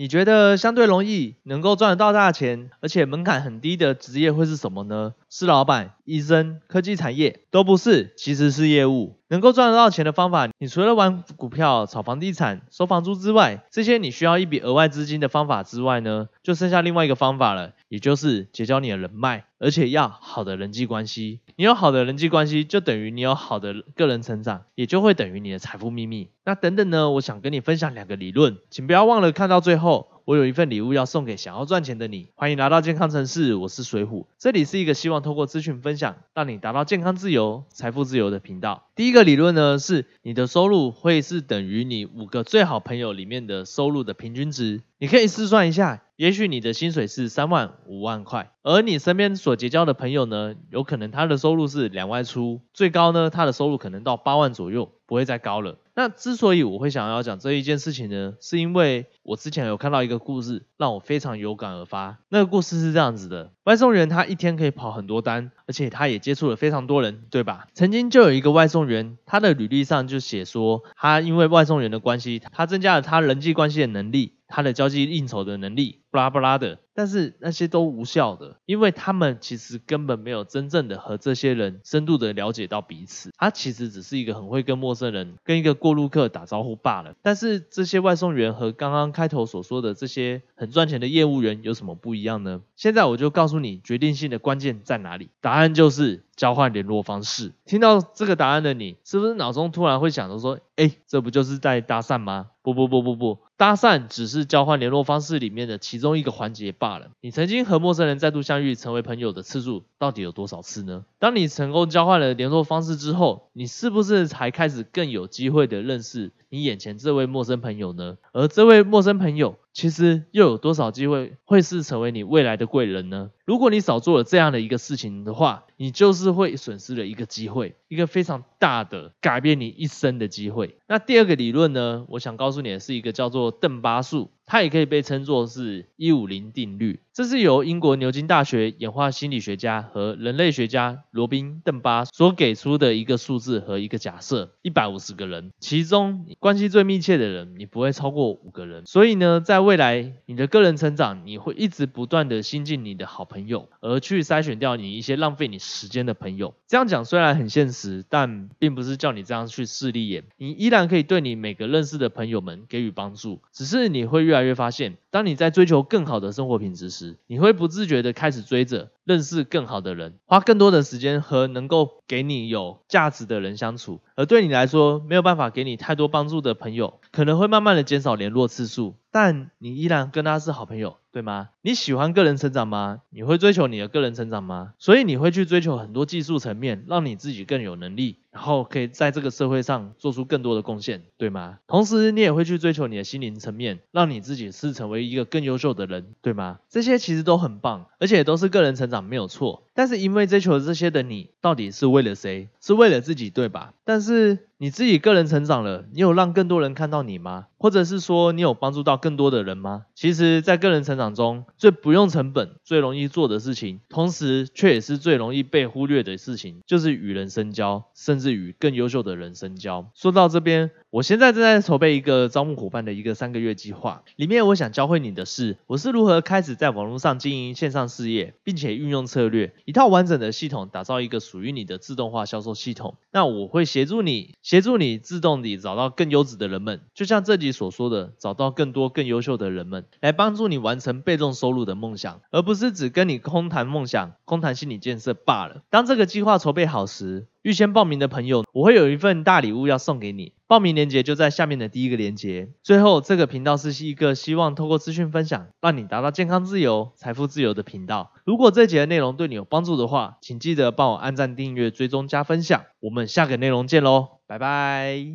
你觉得相对容易能够赚得到大钱，而且门槛很低的职业会是什么呢？是老板、医生、科技产业都不是，其实是业务。能够赚得到钱的方法，你除了玩股票、炒房地产、收房租之外，这些你需要一笔额外资金的方法之外呢，就剩下另外一个方法了，也就是结交你的人脉，而且要好的人际关系。你有好的人际关系，就等于你有好的个人成长，也就会等于你的财富秘密。那等等呢，我想跟你分享两个理论，请不要忘了看到最后。我有一份礼物要送给想要赚钱的你，欢迎来到健康城市，我是水虎，这里是一个希望通过资讯分享，让你达到健康自由、财富自由的频道。第一个理论呢，是你的收入会是等于你五个最好朋友里面的收入的平均值。你可以试算一下，也许你的薪水是三万、五万块，而你身边所结交的朋友呢，有可能他的收入是两万出，最高呢，他的收入可能到八万左右，不会再高了。那之所以我会想要讲这一件事情呢，是因为我之前有看到一个故事，让我非常有感而发。那个故事是这样子的：外送员他一天可以跑很多单，而且他也接触了非常多人，对吧？曾经就有一个外送员，他的履历上就写说，他因为外送员的关系，他增加了他人际关系的能力。他的交际应酬的能力，布拉布拉的，但是那些都无效的，因为他们其实根本没有真正的和这些人深度的了解到彼此，他其实只是一个很会跟陌生人、跟一个过路客打招呼罢了。但是这些外送员和刚刚开头所说的这些很赚钱的业务员有什么不一样呢？现在我就告诉你，决定性的关键在哪里？答案就是交换联络方式。听到这个答案的你，是不是脑中突然会想着说，哎，这不就是在搭讪吗？不不不不不。搭讪只是交换联络方式里面的其中一个环节罢了。你曾经和陌生人再度相遇成为朋友的次数到底有多少次呢？当你成功交换了联络方式之后，你是不是才开始更有机会的认识你眼前这位陌生朋友呢？而这位陌生朋友其实又有多少机会会是成为你未来的贵人呢？如果你少做了这样的一个事情的话，你就是会损失了一个机会，一个非常大的改变你一生的机会。那第二个理论呢？我想告诉你的是一个叫做邓巴数。它也可以被称作是一五零定律，这是由英国牛津大学演化心理学家和人类学家罗宾邓巴所给出的一个数字和一个假设：一百五十个人，其中关系最密切的人，你不会超过五个人。所以呢，在未来你的个人成长，你会一直不断的新进你的好朋友，而去筛选掉你一些浪费你时间的朋友。这样讲虽然很现实，但并不是叫你这样去势利眼，你依然可以对你每个认识的朋友们给予帮助，只是你会越越来越发现，当你在追求更好的生活品质时，你会不自觉的开始追着认识更好的人，花更多的时间和能够给你有价值的人相处，而对你来说没有办法给你太多帮助的朋友，可能会慢慢的减少联络次数，但你依然跟他是好朋友。对吗？你喜欢个人成长吗？你会追求你的个人成长吗？所以你会去追求很多技术层面，让你自己更有能力，然后可以在这个社会上做出更多的贡献，对吗？同时你也会去追求你的心灵层面，让你自己是成为一个更优秀的人，对吗？这些其实都很棒，而且都是个人成长没有错。但是因为追求这些的你，到底是为了谁？是为了自己，对吧？但是。你自己个人成长了，你有让更多人看到你吗？或者是说你有帮助到更多的人吗？其实，在个人成长中，最不用成本、最容易做的事情，同时却也是最容易被忽略的事情，就是与人深交，甚至与更优秀的人深交。说到这边。我现在正在筹备一个招募伙伴的一个三个月计划，里面我想教会你的是，我是如何开始在网络上经营线上事业，并且运用策略，一套完整的系统，打造一个属于你的自动化销售系统。那我会协助你，协助你自动地找到更优质的人们，就像这集所说的，找到更多更优秀的人们，来帮助你完成被动收入的梦想，而不是只跟你空谈梦想、空谈心理建设罢了。当这个计划筹备好时，预先报名的朋友，我会有一份大礼物要送给你。报名链接就在下面的第一个链接。最后，这个频道是一个希望通过资讯分享，让你达到健康自由、财富自由的频道。如果这节的内容对你有帮助的话，请记得帮我按赞、订阅、追踪、加分享。我们下个内容见喽，拜拜。